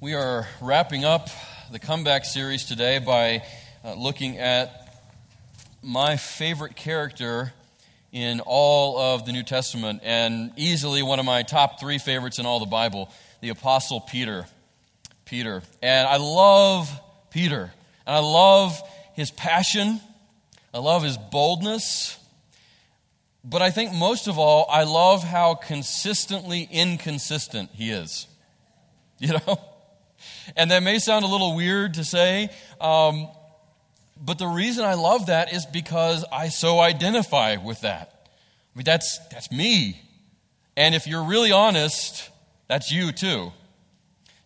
We are wrapping up the comeback series today by uh, looking at my favorite character in all of the New Testament, and easily one of my top three favorites in all the Bible, the Apostle Peter. Peter. And I love Peter. And I love his passion. I love his boldness. But I think most of all, I love how consistently inconsistent he is. You know? And that may sound a little weird to say, um, but the reason I love that is because I so identify with that. I mean, that's, that's me. And if you're really honest, that's you too.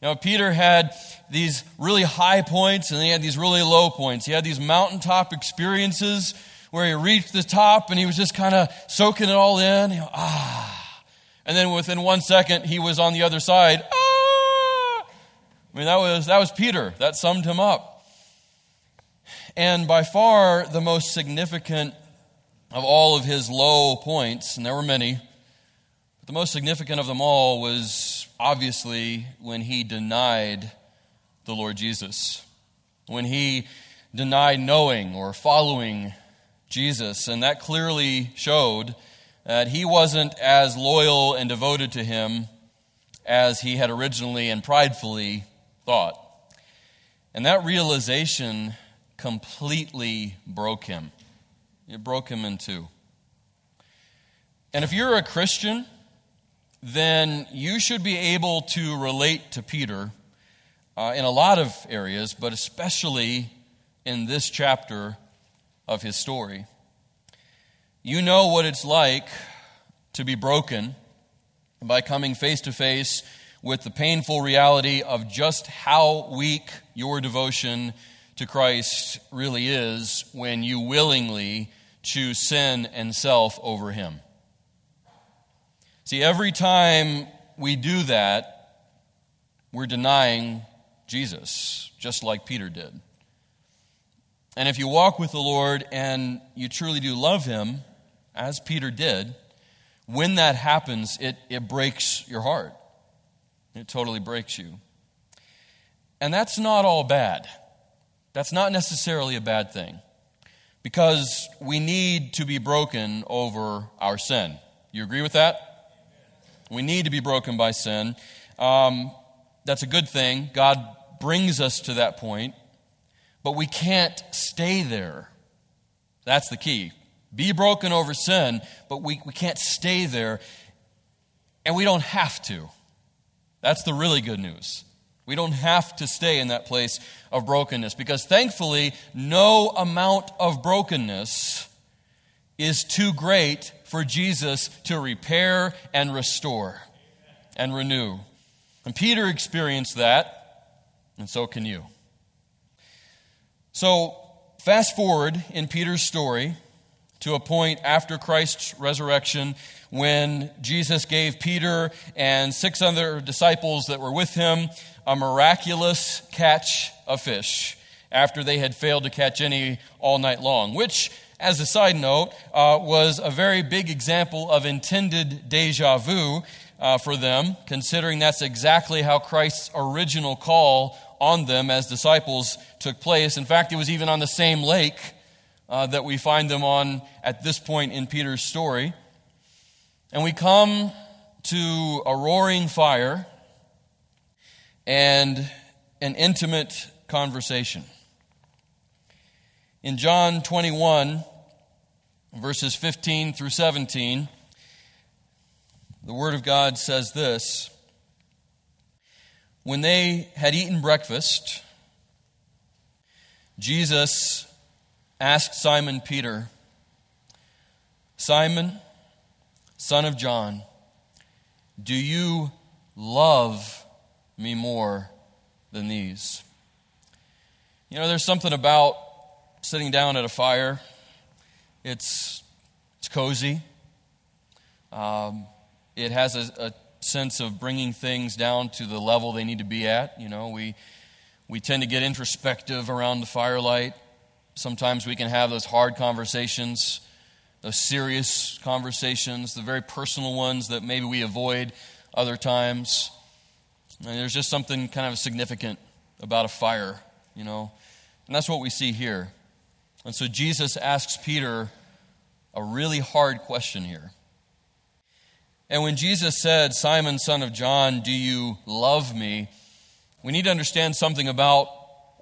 Now, Peter had these really high points and he had these really low points. He had these mountaintop experiences where he reached the top and he was just kind of soaking it all in. You know, ah. And then within one second, he was on the other side. Ah. I mean, that was, that was Peter. That summed him up. And by far the most significant of all of his low points, and there were many, but the most significant of them all was obviously when he denied the Lord Jesus. When he denied knowing or following Jesus. And that clearly showed that he wasn't as loyal and devoted to him as he had originally and pridefully thought. And that realization completely broke him. It broke him in two. And if you're a Christian, then you should be able to relate to Peter uh, in a lot of areas, but especially in this chapter of his story. You know what it's like to be broken by coming face to face with the painful reality of just how weak your devotion to Christ really is when you willingly choose sin and self over Him. See, every time we do that, we're denying Jesus, just like Peter did. And if you walk with the Lord and you truly do love Him, as Peter did, when that happens, it, it breaks your heart. It totally breaks you. And that's not all bad. That's not necessarily a bad thing because we need to be broken over our sin. You agree with that? We need to be broken by sin. Um, that's a good thing. God brings us to that point, but we can't stay there. That's the key. Be broken over sin, but we, we can't stay there, and we don't have to. That's the really good news. We don't have to stay in that place of brokenness because thankfully, no amount of brokenness is too great for Jesus to repair and restore and renew. And Peter experienced that, and so can you. So, fast forward in Peter's story to a point after Christ's resurrection when Jesus gave Peter and six other disciples that were with him a miraculous catch of fish after they had failed to catch any all night long, which, as a side note, uh, was a very big example of intended deja vu uh, for them, considering that's exactly how Christ's original call on them as disciples took place. In fact, it was even on the same lake uh, that we find them on at this point in Peter's story. And we come to a roaring fire and an intimate conversation. In John 21, verses 15 through 17, the Word of God says this When they had eaten breakfast, Jesus asked Simon Peter, Simon, son of John, do you love me more than these? You know, there's something about sitting down at a fire. It's, it's cozy. Um, it has a, a sense of bringing things down to the level they need to be at. You know, we, we tend to get introspective around the firelight. Sometimes we can have those hard conversations, those serious conversations, the very personal ones that maybe we avoid other times. And there's just something kind of significant about a fire, you know. And that's what we see here. And so Jesus asks Peter a really hard question here. And when Jesus said, Simon, son of John, do you love me? We need to understand something about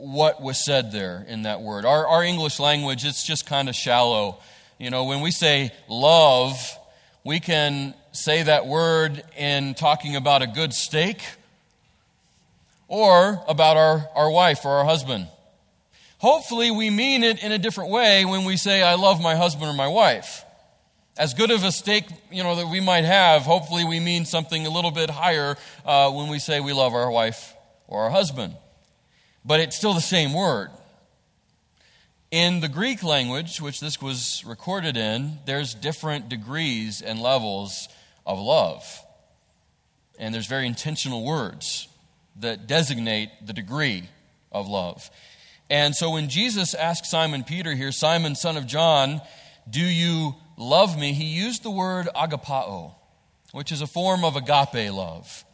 what was said there in that word. Our, our English language, it's just kind of shallow. You know, when we say love, we can say that word in talking about a good steak or about our, our wife or our husband. Hopefully, we mean it in a different way when we say, I love my husband or my wife. As good of a steak, you know, that we might have, hopefully we mean something a little bit higher uh, when we say we love our wife or our husband. But it's still the same word. In the Greek language, which this was recorded in, there's different degrees and levels of love. And there's very intentional words that designate the degree of love. And so when Jesus asked Simon Peter here, Simon, son of John, do you love me? He used the word agapao, which is a form of agape love.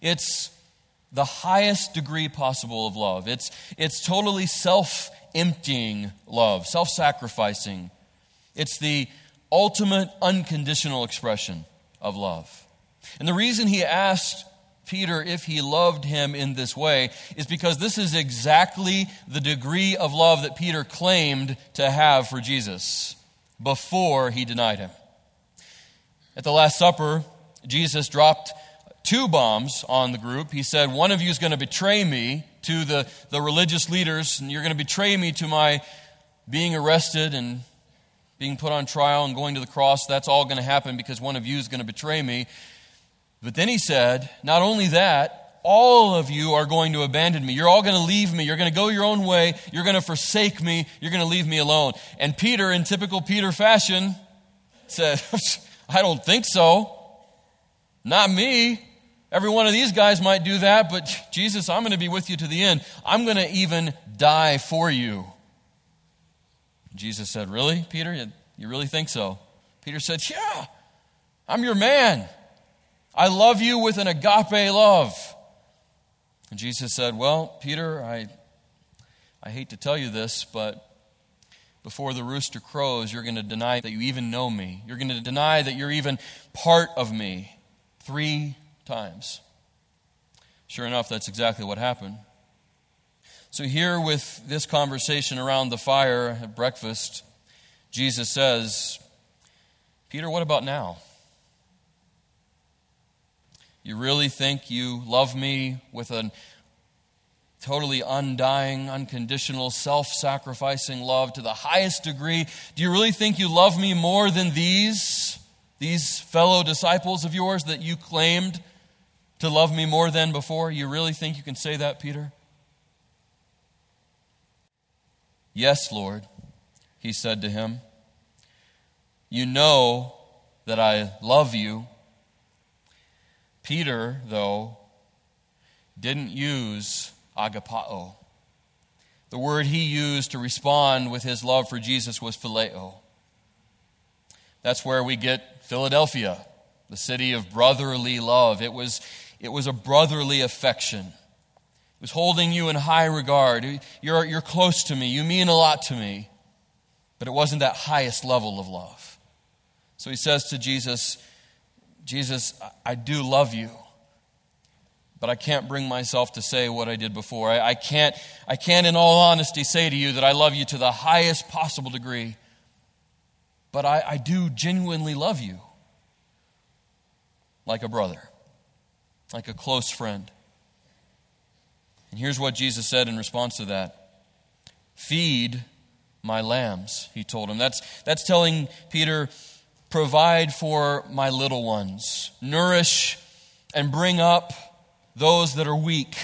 It's the highest degree possible of love. It's, it's totally self emptying love, self sacrificing. It's the ultimate unconditional expression of love. And the reason he asked Peter if he loved him in this way is because this is exactly the degree of love that Peter claimed to have for Jesus before he denied him. At the Last Supper, Jesus dropped two bombs on the group. He said, One of you is going to betray me to the, the religious leaders, and you're going to betray me to my being arrested and being put on trial and going to the cross. That's all going to happen because one of you is going to betray me. But then he said, Not only that, all of you are going to abandon me. You're all going to leave me. You're going to go your own way. You're going to forsake me. You're going to leave me alone. And Peter, in typical Peter fashion, said, I don't think so. Not me. Every one of these guys might do that, but Jesus, I'm going to be with you to the end. I'm going to even die for you. Jesus said, Really, Peter? You really think so? Peter said, Yeah, I'm your man. I love you with an agape love. And Jesus said, Well, Peter, I, I hate to tell you this, but before the rooster crows, you're going to deny that you even know me. You're going to deny that you're even part of me three times. Sure enough, that's exactly what happened. So, here with this conversation around the fire at breakfast, Jesus says, Peter, what about now? You really think you love me with a totally undying, unconditional, self sacrificing love to the highest degree? Do you really think you love me more than these, these fellow disciples of yours that you claimed to love me more than before? You really think you can say that, Peter? Yes, Lord, he said to him. You know that I love you. Peter, though, didn't use agapao. The word he used to respond with his love for Jesus was phileo. That's where we get Philadelphia, the city of brotherly love. It was, it was a brotherly affection. It was holding you in high regard. You're, you're close to me. You mean a lot to me. But it wasn't that highest level of love. So he says to Jesus, Jesus, I do love you, but I can't bring myself to say what I did before. I, I, can't, I can't, in all honesty, say to you that I love you to the highest possible degree, but I, I do genuinely love you like a brother, like a close friend. And here's what Jesus said in response to that Feed my lambs, he told him. That's, that's telling Peter, provide for my little ones, nourish and bring up those that are weak,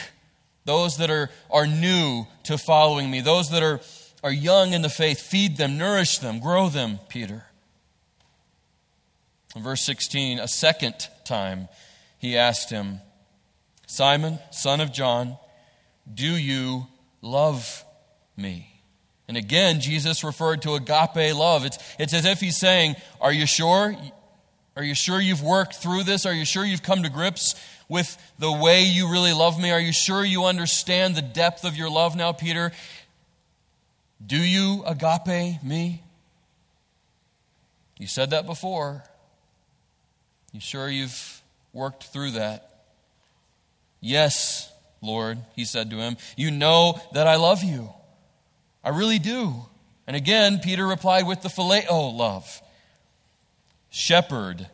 those that are, are new to following me, those that are, are young in the faith. Feed them, nourish them, grow them, Peter. In verse 16, a second time, he asked him, Simon, son of John, do you love me? And again, Jesus referred to agape love. It's, it's as if he's saying, Are you sure? Are you sure you've worked through this? Are you sure you've come to grips with the way you really love me? Are you sure you understand the depth of your love now, Peter? Do you agape me? You said that before. You sure you've worked through that? Yes, Lord, he said to him. You know that I love you. I really do. And again, Peter replied with the phileo love. Shepherd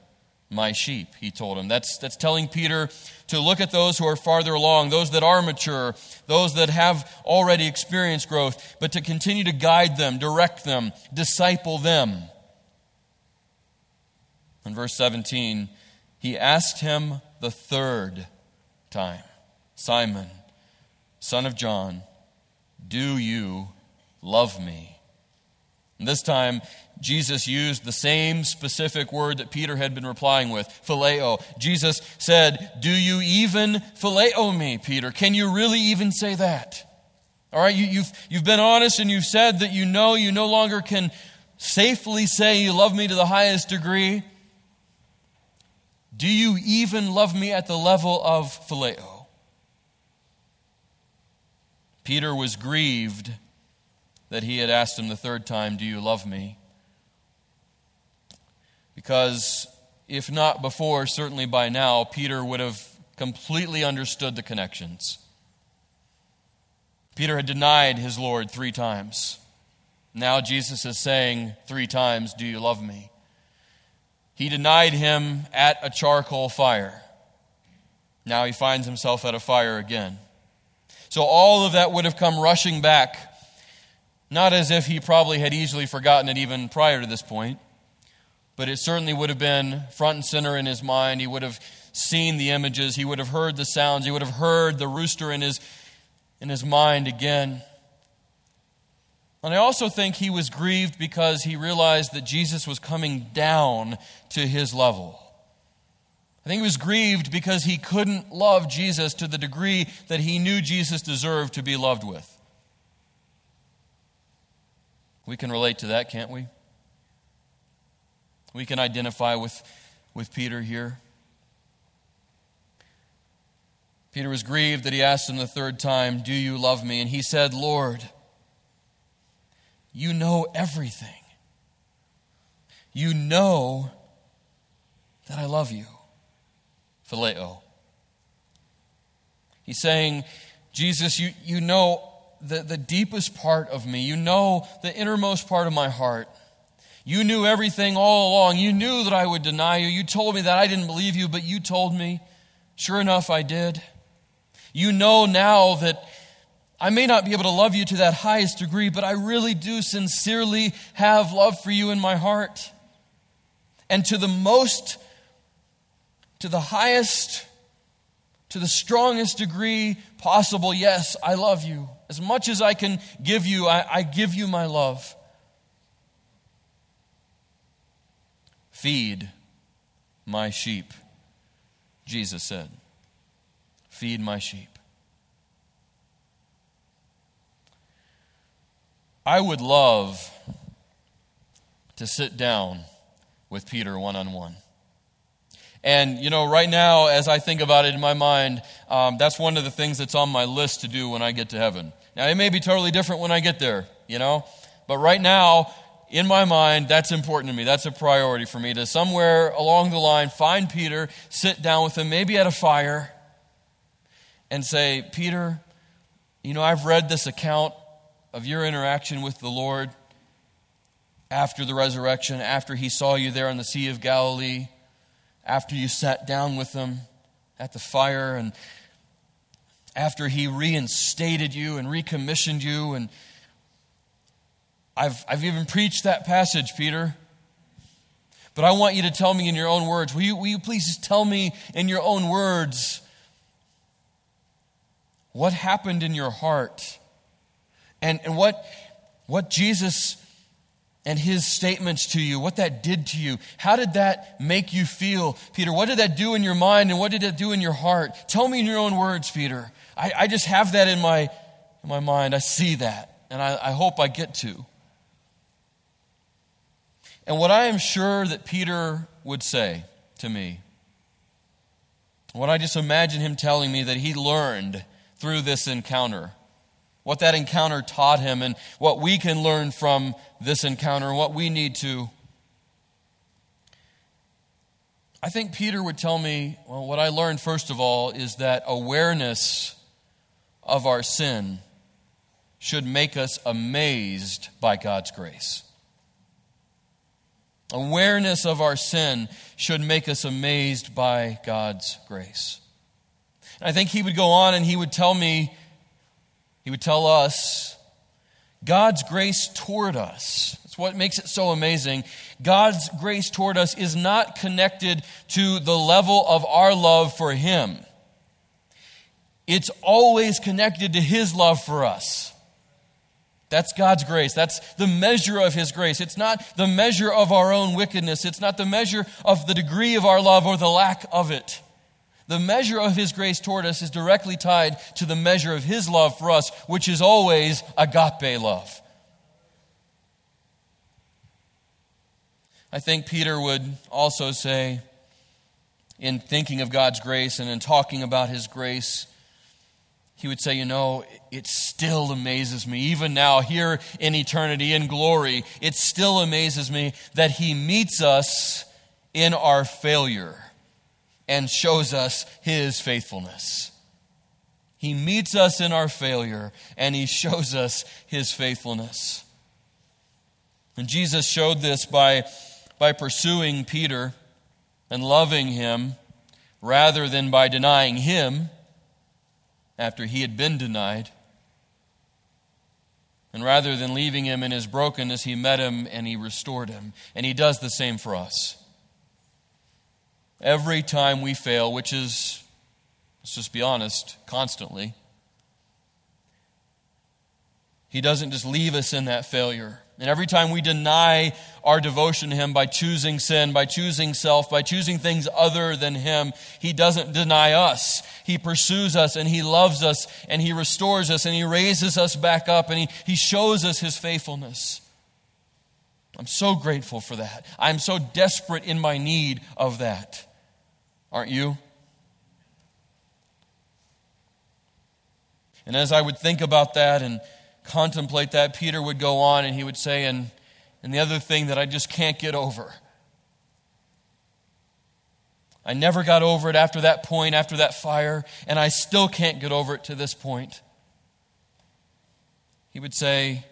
my sheep, he told him. That's, that's telling Peter to look at those who are farther along, those that are mature, those that have already experienced growth, but to continue to guide them, direct them, disciple them. In verse 17, he asked him the third time Simon, son of John, do you love me? And this time, Jesus used the same specific word that Peter had been replying with, phileo. Jesus said, Do you even phileo me, Peter? Can you really even say that? All right, you, you've, you've been honest and you've said that you know you no longer can safely say you love me to the highest degree. Do you even love me at the level of phileo? Peter was grieved that he had asked him the third time, Do you love me? Because if not before, certainly by now, Peter would have completely understood the connections. Peter had denied his Lord three times. Now Jesus is saying three times, Do you love me? He denied him at a charcoal fire. Now he finds himself at a fire again. So all of that would have come rushing back, not as if he probably had easily forgotten it even prior to this point, but it certainly would have been front and center in his mind. He would have seen the images, he would have heard the sounds, he would have heard the rooster in his, in his mind again. And I also think he was grieved because he realized that Jesus was coming down to his level. I think he was grieved because he couldn't love Jesus to the degree that he knew Jesus deserved to be loved with. We can relate to that, can't we? We can identify with, with Peter here. Peter was grieved that he asked him the third time, Do you love me? And he said, Lord, you know everything. You know that I love you. Phileo. He's saying, Jesus, you, you know the, the deepest part of me. You know the innermost part of my heart. You knew everything all along. You knew that I would deny you. You told me that I didn't believe you, but you told me. Sure enough, I did. You know now that I may not be able to love you to that highest degree, but I really do sincerely have love for you in my heart. And to the most, to the highest, to the strongest degree possible, yes, I love you. As much as I can give you, I, I give you my love. Feed my sheep, Jesus said. Feed my sheep. I would love to sit down with Peter one on one. And, you know, right now, as I think about it in my mind, um, that's one of the things that's on my list to do when I get to heaven. Now, it may be totally different when I get there, you know, but right now, in my mind, that's important to me. That's a priority for me to somewhere along the line find Peter, sit down with him, maybe at a fire, and say, Peter, you know, I've read this account of your interaction with the Lord after the resurrection, after he saw you there on the Sea of Galilee, after you sat down with him at the fire, and after he reinstated you and recommissioned you. And I've, I've even preached that passage, Peter. But I want you to tell me in your own words. Will you, will you please tell me in your own words what happened in your heart? And, and what, what Jesus and his statements to you, what that did to you. How did that make you feel, Peter? What did that do in your mind and what did it do in your heart? Tell me in your own words, Peter. I, I just have that in my, in my mind. I see that, and I, I hope I get to. And what I am sure that Peter would say to me What I just imagine him telling me that he learned through this encounter, what that encounter taught him, and what we can learn from this encounter, and what we need to. I think Peter would tell me, well, what I learned first of all is that awareness of our sin should make us amazed by God's grace. Awareness of our sin should make us amazed by God's grace. And I think he would go on and he would tell me, he would tell us, God's grace toward us. That's what makes it so amazing. God's grace toward us is not connected to the level of our love for Him, it's always connected to His love for us. That's God's grace. That's the measure of His grace. It's not the measure of our own wickedness. It's not the measure of the degree of our love or the lack of it. The measure of His grace toward us is directly tied to the measure of His love for us, which is always agape love. I think Peter would also say, in thinking of God's grace and in talking about His grace, he would say, You know, it still amazes me, even now, here in eternity, in glory, it still amazes me that He meets us in our failure and shows us His faithfulness. He meets us in our failure and He shows us His faithfulness. And Jesus showed this by, by pursuing Peter and loving him rather than by denying him after he had been denied. And rather than leaving him in his brokenness, he met him and he restored him. And he does the same for us. Every time we fail, which is, let's just be honest, constantly, he doesn't just leave us in that failure. And every time we deny our devotion to Him by choosing sin, by choosing self, by choosing things other than Him, He doesn't deny us. He pursues us and He loves us and He restores us and He raises us back up and He, he shows us His faithfulness. I'm so grateful for that. I'm so desperate in my need of that. Aren't you? And as I would think about that and contemplate that, Peter would go on and he would say, and, and the other thing that I just can't get over. I never got over it after that point, after that fire, and I still can't get over it to this point. He would say,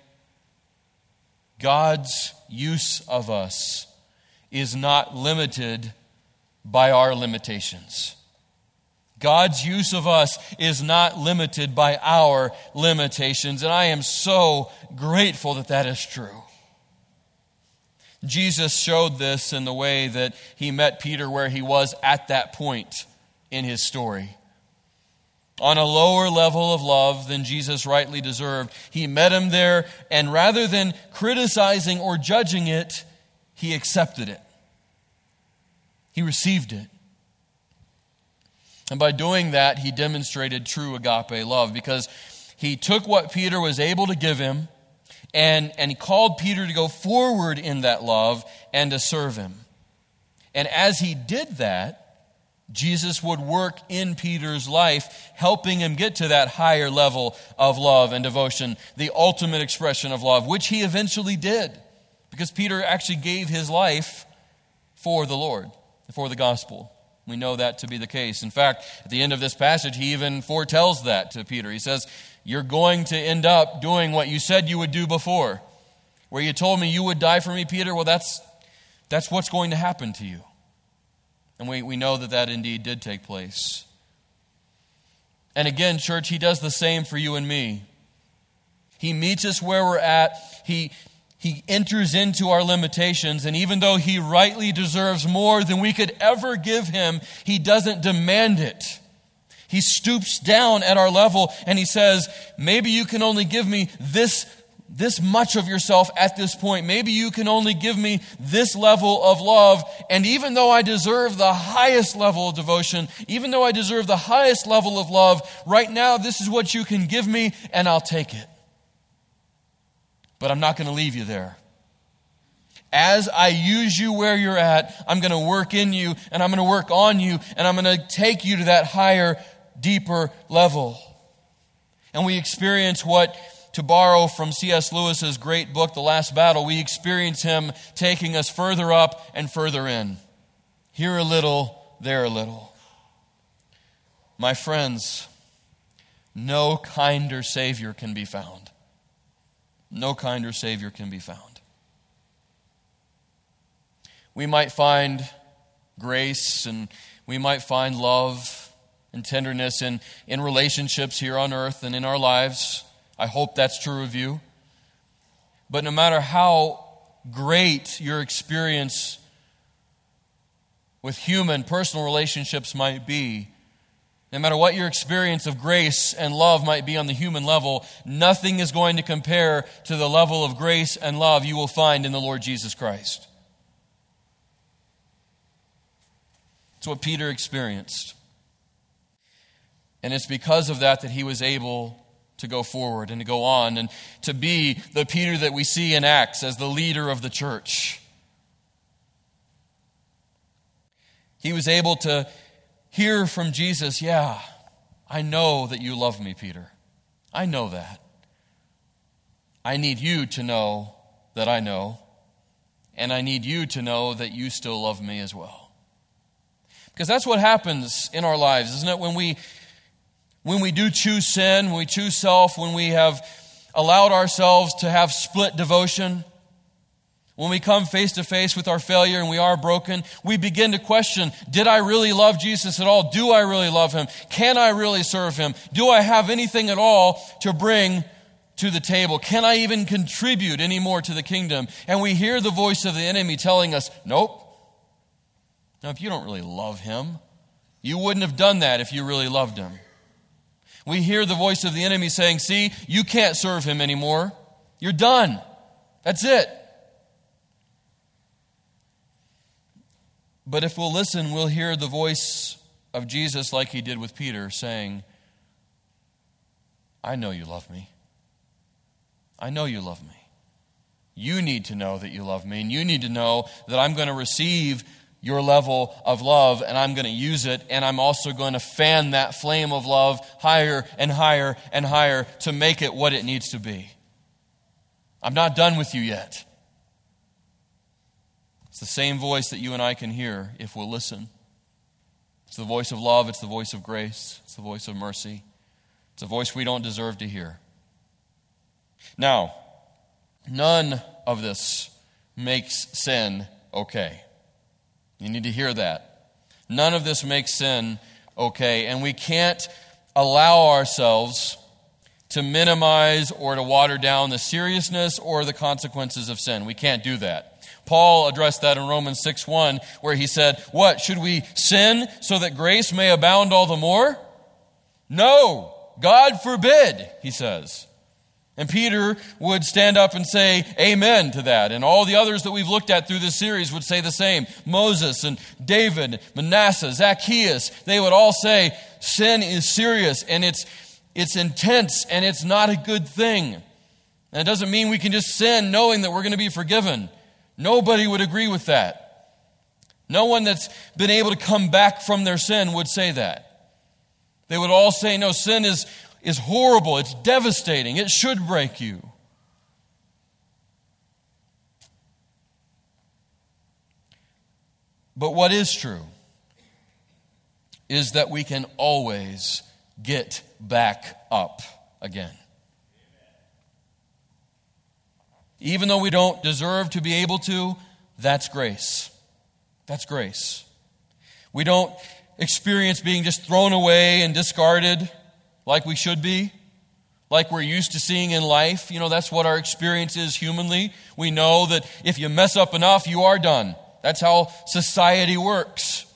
God's use of us is not limited by our limitations. God's use of us is not limited by our limitations, and I am so grateful that that is true. Jesus showed this in the way that he met Peter where he was at that point in his story. On a lower level of love than Jesus rightly deserved, he met him there, and rather than criticizing or judging it, he accepted it. He received it. And by doing that, he demonstrated true agape love because he took what Peter was able to give him and, and he called Peter to go forward in that love and to serve him. And as he did that, Jesus would work in Peter's life, helping him get to that higher level of love and devotion, the ultimate expression of love, which he eventually did. Because Peter actually gave his life for the Lord, for the gospel. We know that to be the case. In fact, at the end of this passage, he even foretells that to Peter. He says, You're going to end up doing what you said you would do before. Where you told me you would die for me, Peter, well, that's, that's what's going to happen to you. And we, we know that that indeed did take place. And again, church, he does the same for you and me. He meets us where we're at. He, he enters into our limitations, and even though he rightly deserves more than we could ever give him, he doesn't demand it. He stoops down at our level and he says, Maybe you can only give me this, this much of yourself at this point. Maybe you can only give me this level of love. And even though I deserve the highest level of devotion, even though I deserve the highest level of love, right now, this is what you can give me, and I'll take it but I'm not going to leave you there. As I use you where you're at, I'm going to work in you and I'm going to work on you and I'm going to take you to that higher, deeper level. And we experience what, to borrow from C.S. Lewis's great book, The Last Battle, we experience him taking us further up and further in. Here a little, there a little. My friends, no kinder Savior can be found. No kinder Savior can be found we might find grace and we might find love and tenderness in, in relationships here on earth and in our lives. I hope that's true of you. But no matter how great your experience with human personal relationships might be, no matter what your experience of grace and love might be on the human level, nothing is going to compare to the level of grace and love you will find in the Lord Jesus Christ. It's what Peter experienced. And it's because of that that he was able to go forward and to go on and to be the Peter that we see in Acts as the leader of the church. He was able to hear from Jesus, Yeah, I know that you love me, Peter. I know that. I need you to know that I know, and I need you to know that you still love me as well. Because that's what happens in our lives, isn't it? When we when we do choose sin, when we choose self, when we have allowed ourselves to have split devotion, when we come face to face with our failure and we are broken, we begin to question Did I really love Jesus at all? Do I really love him? Can I really serve him? Do I have anything at all to bring to the table? Can I even contribute any more to the kingdom? And we hear the voice of the enemy telling us, Nope, now, if you don't really love him, you wouldn't have done that if you really loved him. We hear the voice of the enemy saying, See, you can't serve him anymore. You're done. That's it. But if we'll listen, we'll hear the voice of Jesus like he did with Peter saying, I know you love me. I know you love me. You need to know that you love me, and you need to know that I'm going to receive your level of love, and I'm going to use it, and I'm also going to fan that flame of love higher and higher and higher to make it what it needs to be. I'm not done with you yet. It's the same voice that you and I can hear if we'll listen. It's the voice of love, it's the voice of grace, it's the voice of mercy. It's a voice we don't deserve to hear. Now, none of this makes sin okay. You need to hear that. None of this makes sin okay, and we can't allow ourselves to minimize or to water down the seriousness or the consequences of sin. We can't do that. Paul addressed that in Romans 6 1, where he said, What? Should we sin so that grace may abound all the more? No, God forbid, he says. And Peter would stand up and say amen to that. And all the others that we've looked at through this series would say the same. Moses and David, Manasseh, Zacchaeus, they would all say sin is serious and it's, it's intense and it's not a good thing. And it doesn't mean we can just sin knowing that we're going to be forgiven. Nobody would agree with that. No one that's been able to come back from their sin would say that. They would all say, no, sin is is horrible, it's devastating, it should break you. But what is true is that we can always get back up again. Even though we don't deserve to be able to, that's grace. That's grace. We don't experience being just thrown away and discarded like we should be, like we're used to seeing in life. You know, that's what our experience is humanly. We know that if you mess up enough, you are done. That's how society works.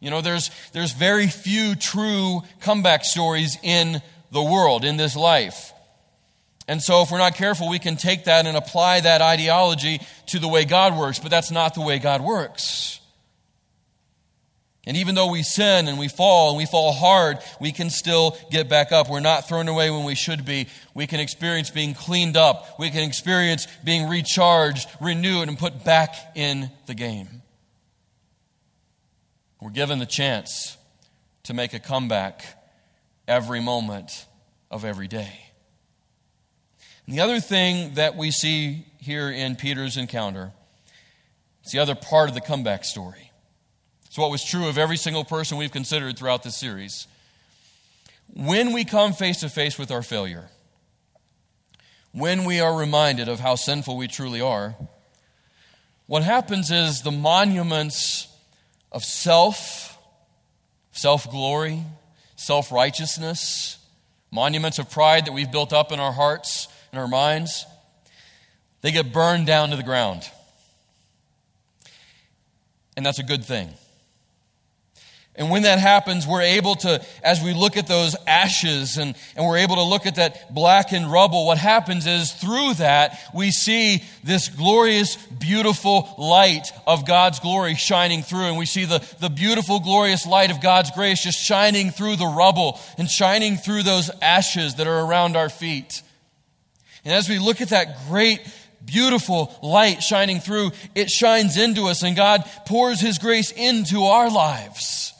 You know, there's, there's very few true comeback stories in the world, in this life. And so, if we're not careful, we can take that and apply that ideology to the way God works, but that's not the way God works. And even though we sin and we fall and we fall hard, we can still get back up. We're not thrown away when we should be. We can experience being cleaned up. We can experience being recharged, renewed, and put back in the game. We're given the chance to make a comeback every moment of every day. And the other thing that we see here in Peter's encounter, it's the other part of the comeback story. It's what was true of every single person we've considered throughout this series. When we come face to face with our failure, when we are reminded of how sinful we truly are, what happens is the monuments of self, self glory, self righteousness, monuments of pride that we've built up in our hearts and our minds, they get burned down to the ground. And that's a good thing. And when that happens, we're able to, as we look at those ashes and, and we're able to look at that blackened rubble, what happens is through that, we see this glorious, beautiful light of God's glory shining through. And we see the, the beautiful, glorious light of God's grace just shining through the rubble and shining through those ashes that are around our feet. And as we look at that great, beautiful light shining through, it shines into us and God pours His grace into our lives.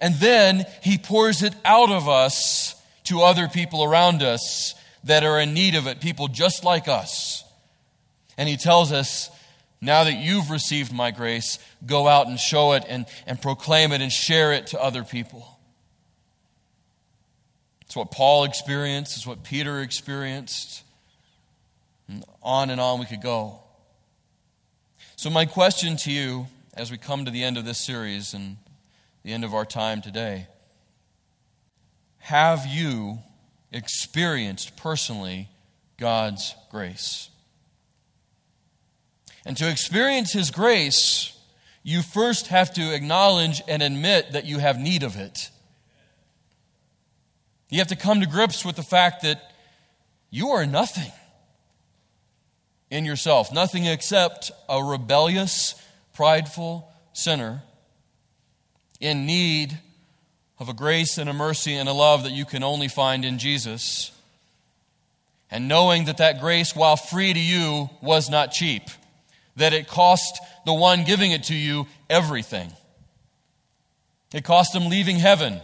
And then he pours it out of us to other people around us that are in need of it, people just like us. And he tells us, now that you've received my grace, go out and show it and, and proclaim it and share it to other people. It's what Paul experienced, it's what Peter experienced. And on and on we could go. So, my question to you as we come to the end of this series, and the end of our time today. Have you experienced personally God's grace? And to experience His grace, you first have to acknowledge and admit that you have need of it. You have to come to grips with the fact that you are nothing in yourself, nothing except a rebellious, prideful sinner in need of a grace and a mercy and a love that you can only find in Jesus. And knowing that that grace, while free to you, was not cheap, that it cost the one giving it to you everything. It cost him leaving heaven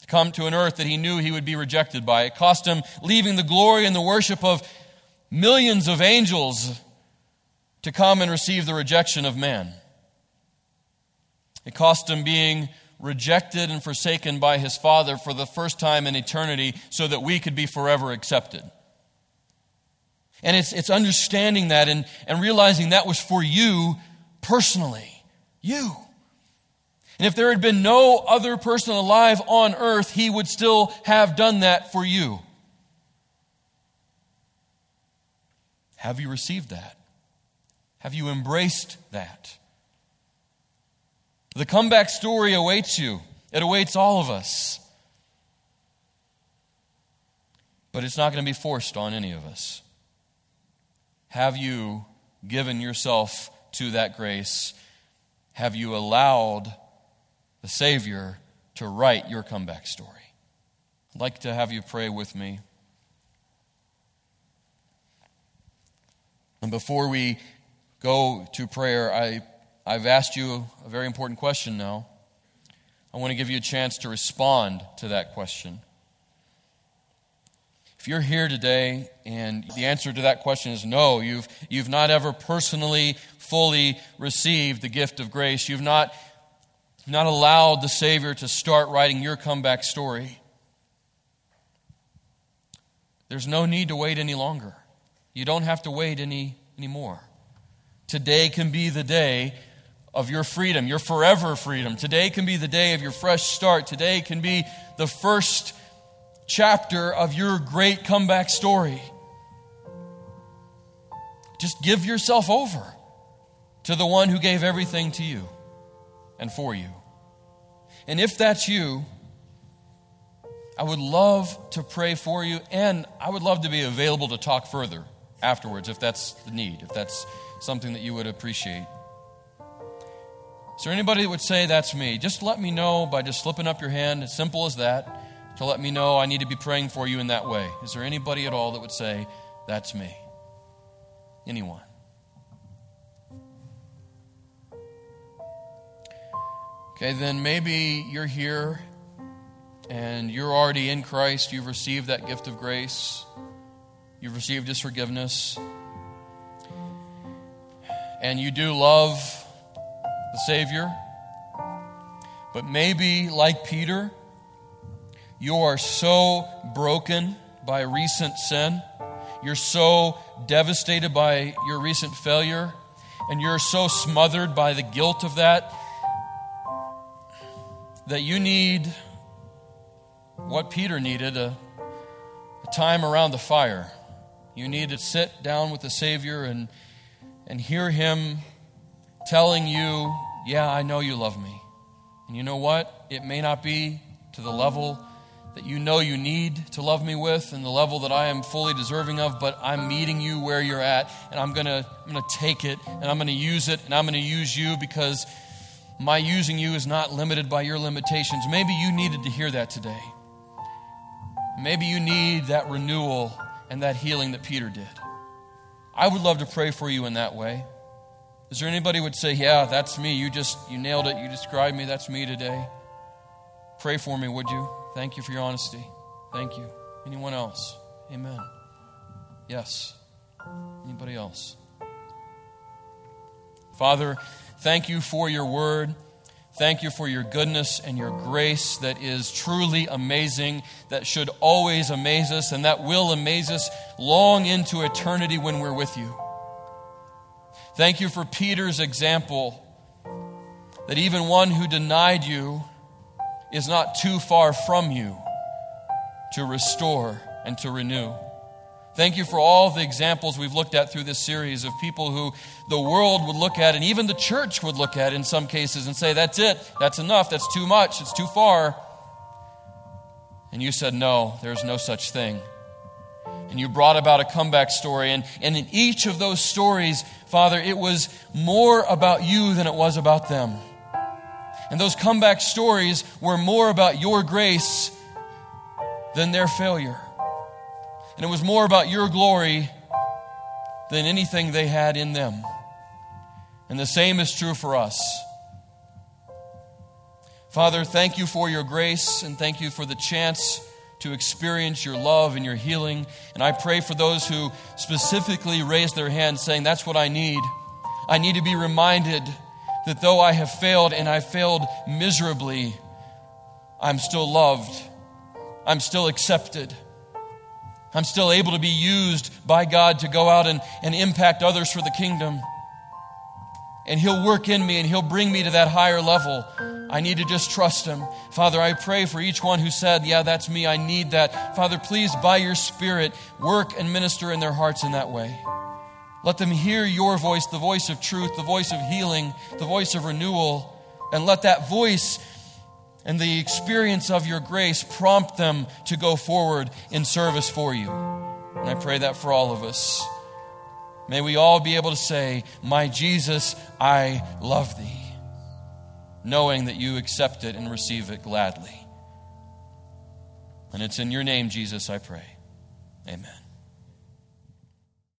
to come to an earth that he knew he would be rejected by. It cost him leaving the glory and the worship of millions of angels to come and receive the rejection of man. It cost him being rejected and forsaken by his Father for the first time in eternity so that we could be forever accepted. And it's, it's understanding that and, and realizing that was for you personally. You. And if there had been no other person alive on earth, he would still have done that for you. Have you received that? Have you embraced that? The comeback story awaits you, it awaits all of us. But it's not going to be forced on any of us. Have you given yourself to that grace? Have you allowed the Savior to write your comeback story? I'd like to have you pray with me. And before we go to prayer, I I've asked you a very important question now. I want to give you a chance to respond to that question. If you're here today and the answer to that question is no, you've, you've not ever personally, fully received the gift of grace, you've not, not allowed the Savior to start writing your comeback story, there's no need to wait any longer. You don't have to wait any anymore. Today can be the day of your freedom, your forever freedom. Today can be the day of your fresh start. Today can be the first chapter of your great comeback story. Just give yourself over to the one who gave everything to you and for you. And if that's you, I would love to pray for you, and I would love to be available to talk further afterwards if that's the need, if that's something that you would appreciate. Is there anybody that would say that's me? Just let me know by just slipping up your hand, as simple as that, to let me know I need to be praying for you in that way. Is there anybody at all that would say that's me? Anyone? Okay, then maybe you're here and you're already in Christ. You've received that gift of grace, you've received His forgiveness, and you do love the Savior. But maybe, like Peter, you are so broken by recent sin, you're so devastated by your recent failure, and you're so smothered by the guilt of that that you need what Peter needed a, a, time around the fire. You need to sit down with the Savior and, and hear Him telling you, Yeah, I know you love me. And you know what? It may not be to the level that you know you need to love me with and the level that I am fully deserving of, but I'm meeting you where you're at, and I'm going to I'm going to take it, and I'm going to use it, and I'm going to use you because my using you is not limited by your limitations. Maybe you needed to hear that today. Maybe you need that renewal and that healing that Peter did. I would love to pray for you in that way. Is there anybody would say, "Yeah, that's me. You just you nailed it. You described me. That's me today." Pray for me, would you? Thank you for your honesty. Thank you. Anyone else? Amen. Yes. Anybody else? Father, Thank you for your word. Thank you for your goodness and your grace that is truly amazing, that should always amaze us, and that will amaze us long into eternity when we're with you. Thank you for Peter's example that even one who denied you is not too far from you to restore and to renew. Thank you for all the examples we've looked at through this series of people who the world would look at, and even the church would look at in some cases and say, That's it, that's enough, that's too much, it's too far. And you said, No, there's no such thing. And you brought about a comeback story. And, and in each of those stories, Father, it was more about you than it was about them. And those comeback stories were more about your grace than their failure. And it was more about your glory than anything they had in them. And the same is true for us. Father, thank you for your grace and thank you for the chance to experience your love and your healing. And I pray for those who specifically raise their hands saying, That's what I need. I need to be reminded that though I have failed and I failed miserably, I'm still loved, I'm still accepted. I'm still able to be used by God to go out and, and impact others for the kingdom. And He'll work in me and He'll bring me to that higher level. I need to just trust Him. Father, I pray for each one who said, Yeah, that's me. I need that. Father, please, by your Spirit, work and minister in their hearts in that way. Let them hear your voice, the voice of truth, the voice of healing, the voice of renewal. And let that voice and the experience of your grace prompt them to go forward in service for you. And I pray that for all of us. May we all be able to say, My Jesus, I love thee, knowing that you accept it and receive it gladly. And it's in your name, Jesus, I pray. Amen.